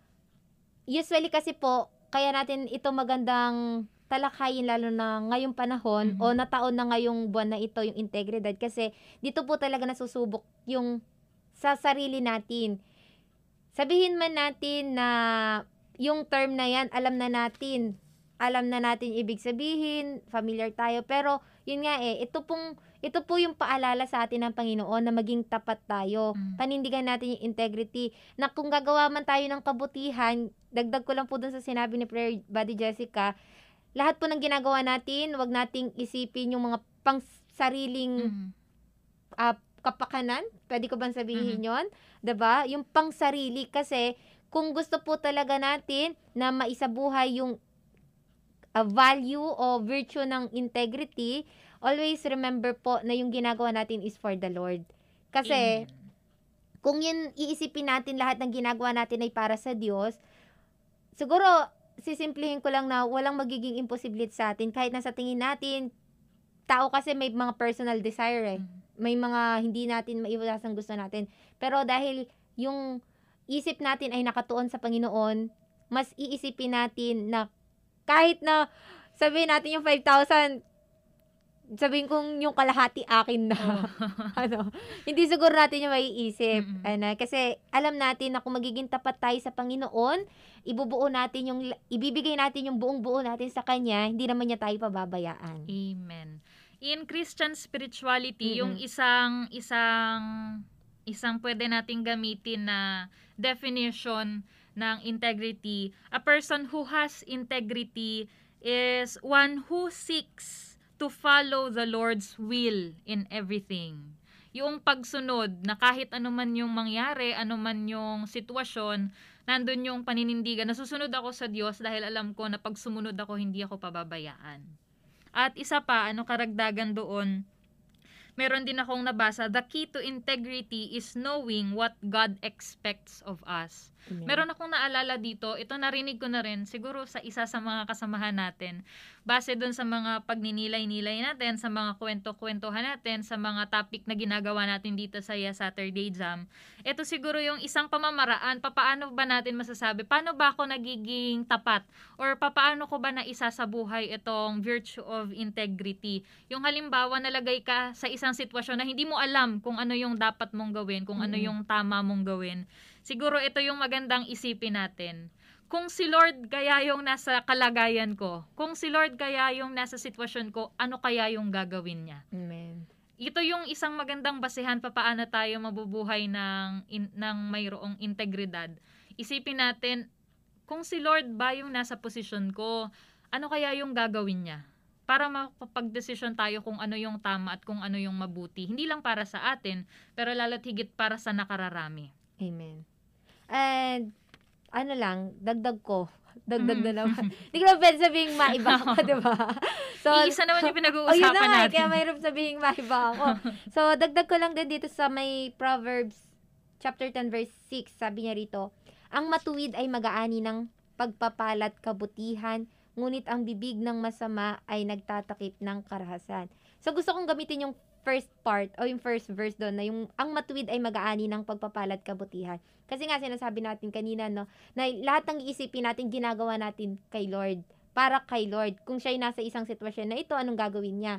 usually kasi po, kaya natin ito magandang talakayin lalo na ngayong panahon Mhm. o nataon na ngayong buwan na ito yung integridad kasi dito po talaga nasusubok yung sa sarili natin. Sabihin man natin na yung term na yan, alam na natin. Alam na natin ibig sabihin, familiar tayo. Pero, yun nga eh, ito pong, ito po yung paalala sa atin ng Panginoon na maging tapat tayo. Mm. Panindigan natin yung integrity. Na kung gagawa man tayo ng kabutihan, dagdag ko lang po dun sa sinabi ni Prayer Buddy Jessica, lahat po ng ginagawa natin, wag nating isipin yung mga pang sariling Mhm. ah, kapakanan, pwede ko bang sabihin yon 'Di ba Yung pang sarili kasi kung gusto po talaga natin na maisabuhay yung ah, value o virtue ng integrity, always remember po na yung ginagawa natin is for the Lord. Kasi Amen. kung yun iisipin natin lahat ng ginagawa natin ay para sa Diyos, siguro sisimplihin ko lang na walang magiging imposibility sa atin kahit na sa tingin natin tao kasi may mga personal desire eh Mhm. may mga hindi natin maiwasan gusto natin. Pero dahil yung isip natin ay nakatuon sa Panginoon, mas iisipin natin na kahit na sabihin natin yung 5,000, sabihin kong yung kalahati akin na. Oo. ano, hindi siguro natin yung maiisip. Mm-mm. Ano, kasi alam natin na kung magiging tapat tayo sa Panginoon, ibubuo natin yung, ibibigay natin yung buong buo natin sa Kanya, hindi naman niya tayo pababayaan. Amen. In Christian spirituality, Mm-mm. yung isang isang isang pwede nating gamitin na definition ng integrity, a person who has integrity is one who seeks to follow the Lord's will in everything. Yung pagsunod na kahit ano man yung mangyari, ano man yung sitwasyon, nandun yung paninindigan. Nasusunod ako sa Diyos dahil alam ko na pag sumunod ako, hindi ako pababayaan. At isa pa, ano karagdagan doon, meron din akong nabasa, the key to integrity is knowing what God expects of us. Amen. Meron akong naalala dito, ito narinig ko na rin, siguro sa isa sa mga kasamahan natin, base doon sa mga pagninilay-nilay natin, sa mga kwento-kwentuhan natin, sa mga topic na ginagawa natin dito sa Ya Saturday Jam. Ito siguro yung isang pamamaraan, papaano ba natin masasabi, paano ba ako nagiging tapat? Or papaano ko ba na isa sa buhay itong virtue of integrity? Yung halimbawa, nalagay ka sa isang sitwasyon na hindi mo alam kung ano yung dapat mong gawin, kung ano Mm. yung tama mong gawin. Siguro ito yung magandang isipin natin. Kung si Lord kaya yung nasa kalagayan ko, kung si Lord kaya yung nasa sitwasyon ko, ano kaya yung gagawin niya? Amen. Ito yung isang magandang basehan pa paano tayo mabubuhay ng, in, ng mayroong integridad. Isipin natin, kung si Lord ba yung nasa posisyon ko, ano kaya yung gagawin niya? Para mapapag-desisyon tayo kung ano yung tama at kung ano yung mabuti. Hindi lang para sa atin, pero lalo't higit para sa nakararami. Amen. And, ano lang, dagdag ko. Dagdag Mm. na naman. Hindi ko lang pwede sabihin maiba ako, di ba? So, Iisa naman yung oh, yun pinag-uusapan na eh, natin. kaya mayroon sabihin maiba ako. so, dagdag ko lang din dito sa may Proverbs chapter 10 verse 6, sabi niya rito, ang matuwid ay mag-aani ng pagpapalat kabutihan, ngunit ang bibig ng masama ay nagtatakip ng karahasan. So, gusto kong gamitin yung first part o yung first verse doon na yung ang matuwid ay mag-aani ng pagpapalat kabutihan. Kasi nga sinasabi natin kanina no na lahat ng iisipin natin ginagawa natin kay Lord para kay Lord. Kung siya ay nasa isang sitwasyon na ito anong gagawin niya?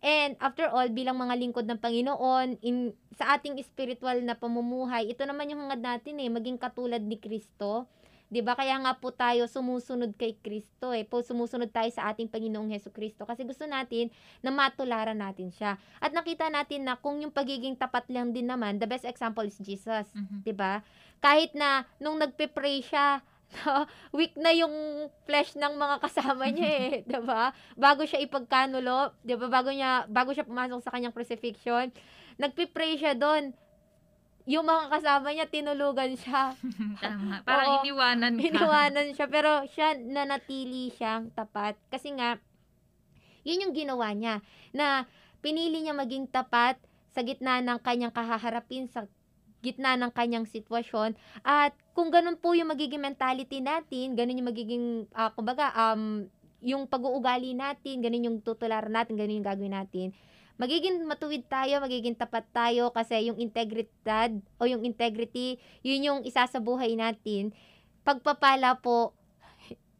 And after all, bilang mga lingkod ng Panginoon, in, sa ating spiritual na pamumuhay, ito naman yung hangad natin eh, maging katulad ni Kristo. 'Di ba Kaya nga po tayo sumusunod kay Kristo eh. Po sumusunod tayo sa ating Panginoong Heso Kristo kasi gusto natin na matularan natin siya. At nakita natin na kung yung pagiging tapat lang din naman, the best example is Jesus, Mhm. 'di ba? Kahit na nung nagpe-pray siya, no, weak na yung flesh ng mga kasama niya eh, 'di ba? Bago siya ipagkanulo, 'di ba? Bago niya bago siya pumasok sa kanyang crucifixion, nagpe-pray siya doon. Yung mga kasama niya tinulugan siya. Tama. Parang Oo. iniwanan ka. Iniwanan siya pero siya nanatili siyang tapat kasi nga yun yung ginawa niya na pinili niya maging tapat sa gitna ng kanyang kahaharapin sa gitna ng kanyang sitwasyon at kung ganun po yung magiging mentality natin, ganun yung magiging ah, kumbaga um yung pag-uugali natin, ganun yung tutularan natin, ganun yung gagawin natin. Magiging matuwid tayo, magiging tapat tayo kasi yung integridad o yung integrity, yun yung isa sa buhay natin. Pagpapala po,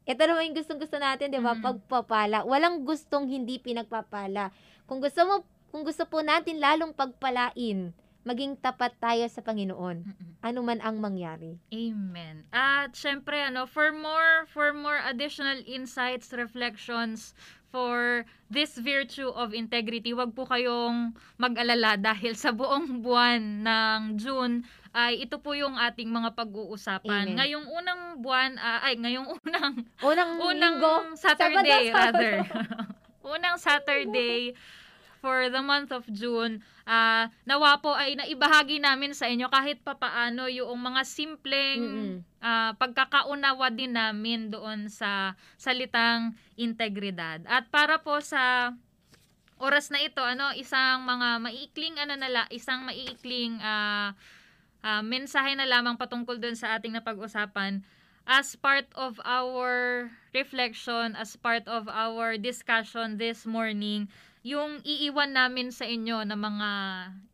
ito naman yung gustong-gusto natin, di ba? Mm. Pagpapala. Walang gustong hindi pinagpapala. Kung gusto mo, kung gusto po natin lalong pagpalain, maging tapat tayo sa Panginoon. Ano man ang mangyari. Amen. At syempre ano, for more for more additional insights, reflections for this virtue of integrity, wag po kayong mag-alala dahil sa buong buwan ng June ay ito po yung ating mga pag-uusapan. Amen. Ngayong unang buwan, ah, ay ngayong unang Unang, unang linggo, Saturday Sabado, rather. Sabado. unang Saturday for the month of June, ah nawa po ay naibahagi namin sa inyo kahit papaano yung mga simpleng Mm-mm. ah, pagkakaunawa din namin doon sa salitang integridad. At para po sa oras na ito, ano, isang mga maiikling ano nala, isang maiikling ah, ah, mensahe na lamang patungkol doon sa ating napag-usapan as part of our reflection, as part of our discussion this morning, yung iiwan namin sa inyo na mga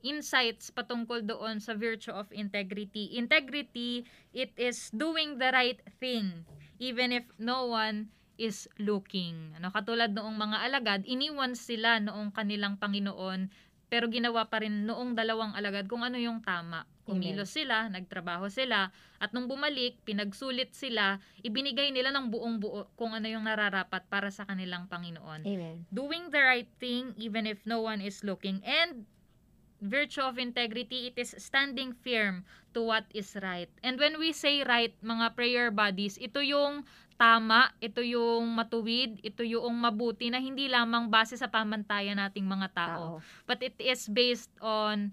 insights patungkol doon sa virtue of integrity. Integrity, it is doing the right thing even if no one is looking. Ano, katulad noong mga alagad, iniwan sila noong kanilang Panginoon pero ginawa pa rin noong dalawang alagad kung ano yung tama. Kumilos sila, nagtrabaho sila, at nung bumalik, pinagsulit sila, ibinigay nila ng buong buo kung ano yung nararapat para sa kanilang Panginoon Amen. doing the right thing even if no one is looking and virtue of integrity it is standing firm to what is right and when we say right mga prayer bodies ito yung tama ito yung matuwid ito yung mabuti na hindi lamang base sa pamantayan nating mga tao Tao. but it is based on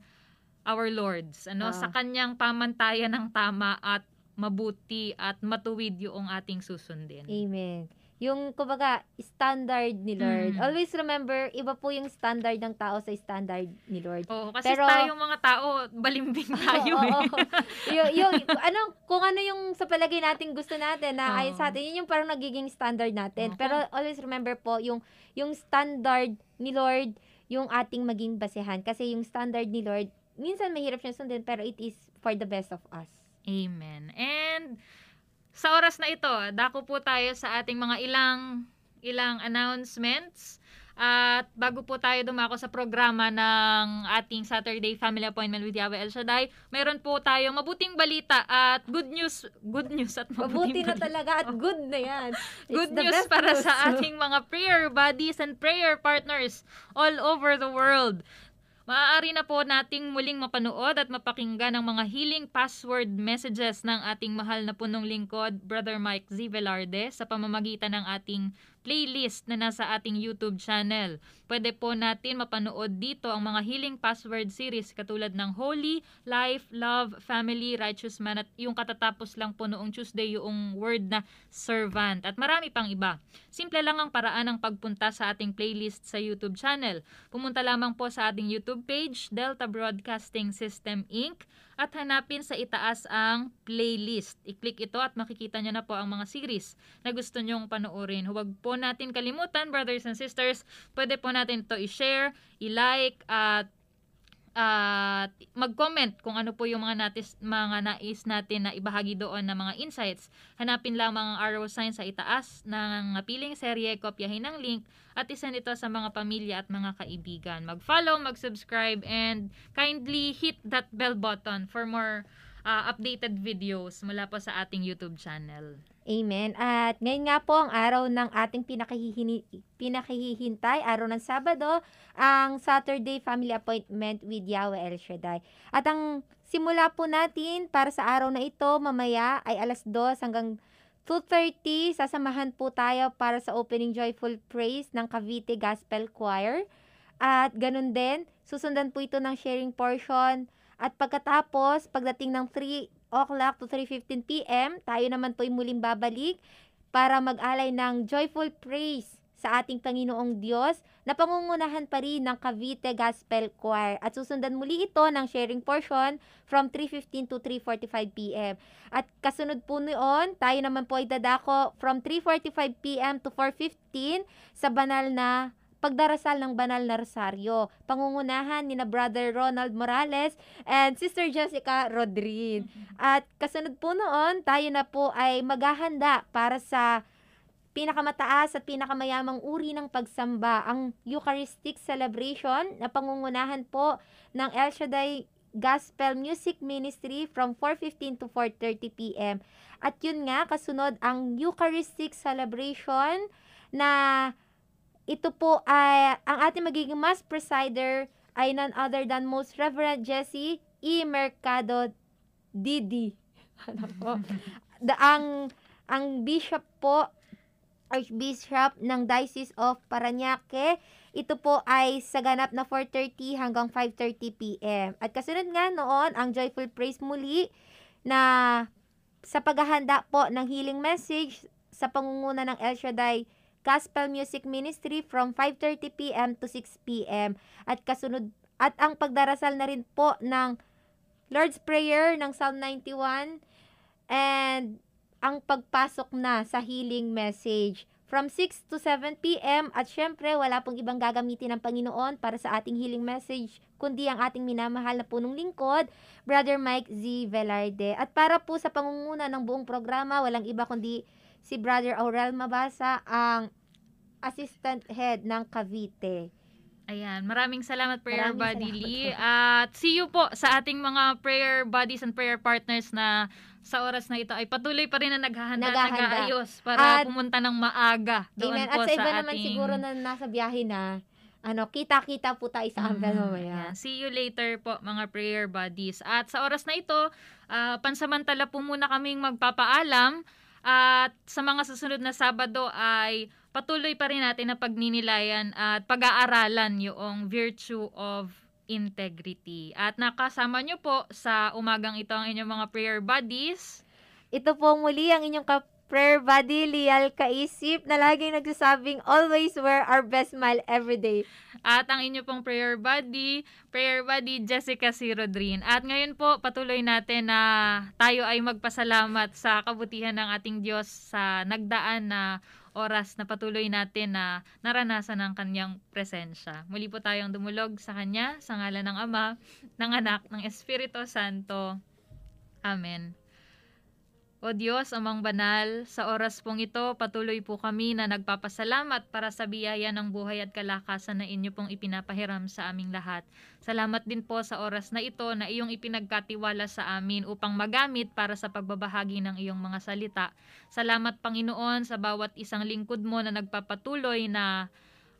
our lords ano Ah. sa kanyang pamantayan ng tama at mabuti at matuwid yung ating susundin Amen. Yung, kumbaga, standard ni Lord. Mm. Always remember, iba po yung standard ng tao sa standard ni Lord. Oo, kasi Pero- tayong mga tao, balimbing tayo Oo, eh. oo. yung, yung, ano, kung ano yung sa palagay natin gusto natin na ayon sa atin, yun yung parang nagiging standard natin. Oo. Pero always remember po, yung, yung standard ni Lord, yung ating maging basehan. Kasi yung standard ni Lord, minsan mahirap siya sundin, pero it is for the best of us. Amen. And sa oras na ito, dako po tayo sa ating mga ilang ilang announcements. At bago po tayo dumako sa programa ng ating Saturday Family Appointment with Yahweh El Shaddai, mayroon po tayong mabuting balita at good news, good news at Mabuti mabuting na balita. talaga at good na yan. It's Good news para news. sa ating mga prayer buddies and prayer partners all over the world. Maaari na po nating muling mapanood at mapakinggan ang mga healing password messages ng ating mahal na punong lingkod, Brother Mike Z. Velarde, sa pamamagitan ng ating playlist na nasa ating YouTube channel. Pwede po natin mapanood dito ang mga healing password series katulad ng Holy, Life, Love, Family, Righteous Man at yung katatapos lang po noong Tuesday yung word na servant at marami pang iba. Simple lang ang paraan ng pagpunta sa ating playlist sa YouTube channel. Pumunta lamang po sa ating YouTube page, Delta Broadcasting System Inc. at hanapin sa itaas ang playlist. I-click ito at makikita nyo na po ang mga series na gusto nyong panoorin. Huwag po natin kalimutan, brothers and sisters, pwede po natin ito i-share, i-like, at at mag-comment kung ano po yung mga natis, mga nais natin na ibahagi doon na mga insights. Hanapin lamang ang arrow sign sa itaas ng piling serye, kopyahin ang link at isend ito sa mga pamilya at mga kaibigan. Mag-follow, mag-subscribe and kindly hit that bell button for more uh, updated videos mula po sa ating YouTube channel. Amen. At ngayon nga po ang araw ng ating pinakahihini, pinakahihintay, araw ng Sabado, ang Saturday Family Appointment with Yahweh El Shaddai. At ang simula po natin para sa araw na ito, mamaya ay alas 2 hanggang 2.30, sasamahan po tayo para sa opening joyful praise ng Cavite Gospel Choir. At ganun din, susundan po ito ng sharing portion. At pagkatapos, pagdating ng 3 o'clock to 3.15 p.m., tayo naman po ay muling babalik para mag-alay ng joyful praise sa ating Panginoong Diyos na pangungunahan pa rin ng Cavite Gospel Choir. At susundan muli ito ng sharing portion from 3.15 to 3.45 p.m. At kasunod po noon, tayo naman po ay dadako from 3.45 p.m. to 4.15 sa banal na pagdarasal ng banal na rosaryo. Pangungunahan ni na Brother Ronald Morales and Sister Jessica Rodrin. At kasunod po noon, tayo na po ay maghahanda para sa pinakamataas at pinakamayamang uri ng pagsamba, ang Eucharistic Celebration na pangungunahan po ng El Shaddai Gospel Music Ministry from 4.15 to 4.30 p.m. At yun nga, kasunod ang Eucharistic Celebration na ito po ay ang ating magiging mass presider ay none other than Most Reverend Jesse E. Mercado Didi. Ano po? The, ang ang bishop po Archbishop ng Diocese of Paranaque. Ito po ay sa ganap na 4.30 hanggang 5.30 p.m. At kasunod nga noon, ang Joyful Praise muli na sa paghahanda po ng healing message sa pangunguna ng El Shaddai Gospel Music Ministry from 5.30 p.m. to 6 p.m. At kasunod at ang pagdarasal na rin po ng Lord's Prayer ng Psalm 91 and ang pagpasok na sa healing message from 6 to 7 p.m. At syempre, wala pong ibang gagamitin ng Panginoon para sa ating healing message, kundi ang ating minamahal na punong lingkod, Brother Mike Z. Velarde. At para po sa pangunguna ng buong programa, walang iba kundi si Brother Aurel Mabasa, ang assistant head ng Cavite. Ayan, maraming salamat prayer Maraming buddy salamat Lee. At see you po sa ating mga prayer buddies and prayer partners na sa oras na ito ay patuloy pa rin na naghahanda Naghahanda. nag-aayos para At- pumunta ng maaga doon Amen. po At sa iba naman siguro na nasa biyahe na, ano, kita-kita po tayo sa Ambel Mhm. mamaya. See you later po mga prayer buddies. At sa oras na ito, ah, pansamantala po muna kaming magpapaalam. At sa mga susunod na Sabado ay patuloy pa rin natin na pagninilayan at pag-aaralan yung virtue of integrity. At nakasama nyo po sa umagang ito ang inyong mga prayer buddies. Ito po muli ang inyong ka prayer buddy, Lial Kaisip, na laging nagsasabing, always wear our best smile every day. At ang inyo pong prayer buddy, prayer buddy Jessica C. Rodrin. At ngayon po, patuloy natin na tayo ay magpasalamat sa kabutihan ng ating Diyos sa nagdaan na oras na patuloy natin na naranasan ang kanyang presensya. Muli po tayong dumulog sa kanya, sa ngalan ng Ama, ng Anak, ng Espiritu Santo. Amen. O Diyos, amang banal, sa oras pong ito, patuloy po kami na nagpapasalamat para sa biyaya ng buhay at kalakasan na inyo pong ipinapahiram sa aming lahat. Salamat din po sa oras na ito na iyong ipinagkatiwala sa amin upang magamit para sa pagbabahagi ng iyong mga salita. Salamat Panginoon sa bawat isang lingkod mo na nagpapatuloy na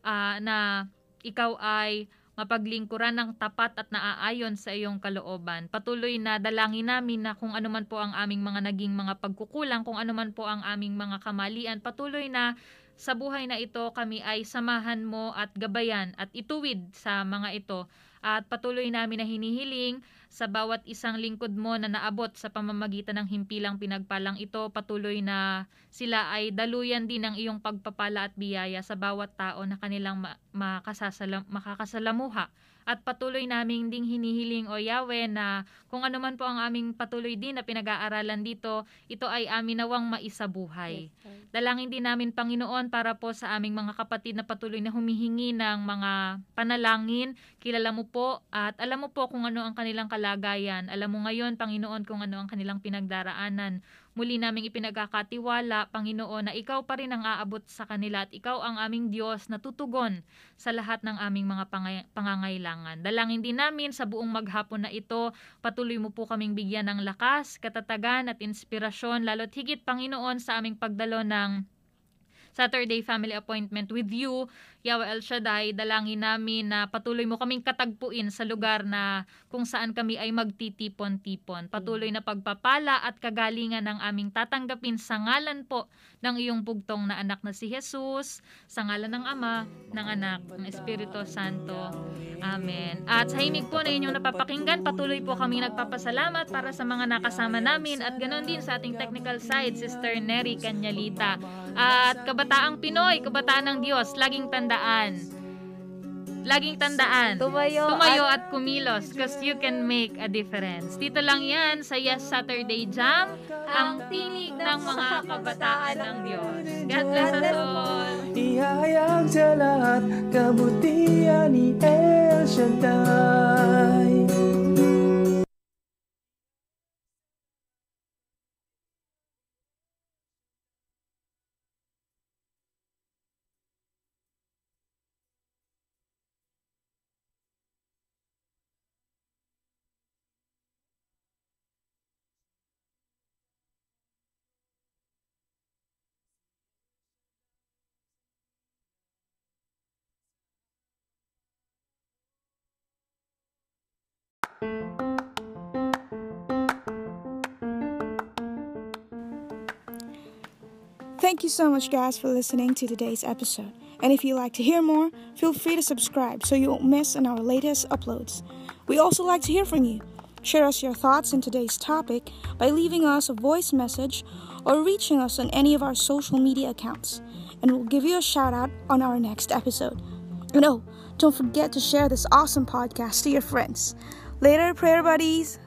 ah, na ikaw ay mapaglingkuran ng tapat at naaayon sa iyong kalooban. Patuloy na dalangin namin na kung ano man po ang aming mga naging mga pagkukulang, kung ano man po ang aming mga kamalian, patuloy na sa buhay na ito kami ay samahan mo at gabayan at ituwid sa mga ito. At patuloy namin na hinihiling sa bawat isang lingkod mo na naabot sa pamamagitan ng himpilang pinagpalang ito, patuloy na sila ay daluyan din ng iyong pagpapala at biyaya sa bawat tao na kanilang ma-. At patuloy naming ding hinihiling o Yahweh na kung ano man po ang aming patuloy din na pinag-aaralan dito, ito ay amin nawang maisabuhay. Dalangin din namin Panginoon para po sa aming mga kapatid na patuloy na humihingi ng mga panalangin. Kilala mo po at alam mo po kung ano ang kanilang kalagayan. Alam mo ngayon Panginoon kung ano ang kanilang pinagdaraanan. Muli naming ipinagkakatiwala, Panginoon, na ikaw pa rin ang aabot sa kanila at ikaw ang aming Diyos na tutugon sa lahat ng aming mga pangangailangan. Dalangin din namin sa buong maghapon na ito, patuloy mo po kaming bigyan ng lakas, katatagan at inspirasyon, lalo't higit Panginoon sa aming pagdalo ng Saturday family appointment with you, Yahweh El Shaddai, dalangin namin na patuloy mo kaming katagpuin sa lugar na kung saan kami ay magtitipon-tipon. Patuloy na pagpapala at kagalingan ng aming tatanggapin sa ngalan po ng iyong bugtong na anak na si Jesus, sa ngalan ng Ama, ng Anak, ng Espiritu Santo. Amen. At sa himig po na inyong napapakinggan, patuloy po kami nagpapasalamat para sa mga nakasama namin at ganoon din sa ating technical side, Sister Neri Canyalita. At kabataang Pinoy, kabataan ng Diyos, laging tandaan. Laging tandaan. Tumayo, Tumayo at kumilos because you can make a difference. Dito lang yan sa Yes Saturday Jam, ang tinig ng mga kabataan ng Diyos. God bless us all. Ihayag sa lahat kabutihan ni El Shaddai Thank you so much, guys, for listening to today's episode. And if you'd like to hear more, feel free to subscribe so you won't miss on our latest uploads. We also like to hear from you. Share us your thoughts on today's topic by leaving us a voice message or reaching us on any of our social media accounts. And we'll give you a shout out on our next episode. And oh, don't forget to share this awesome podcast to your friends. Later, prayer buddies.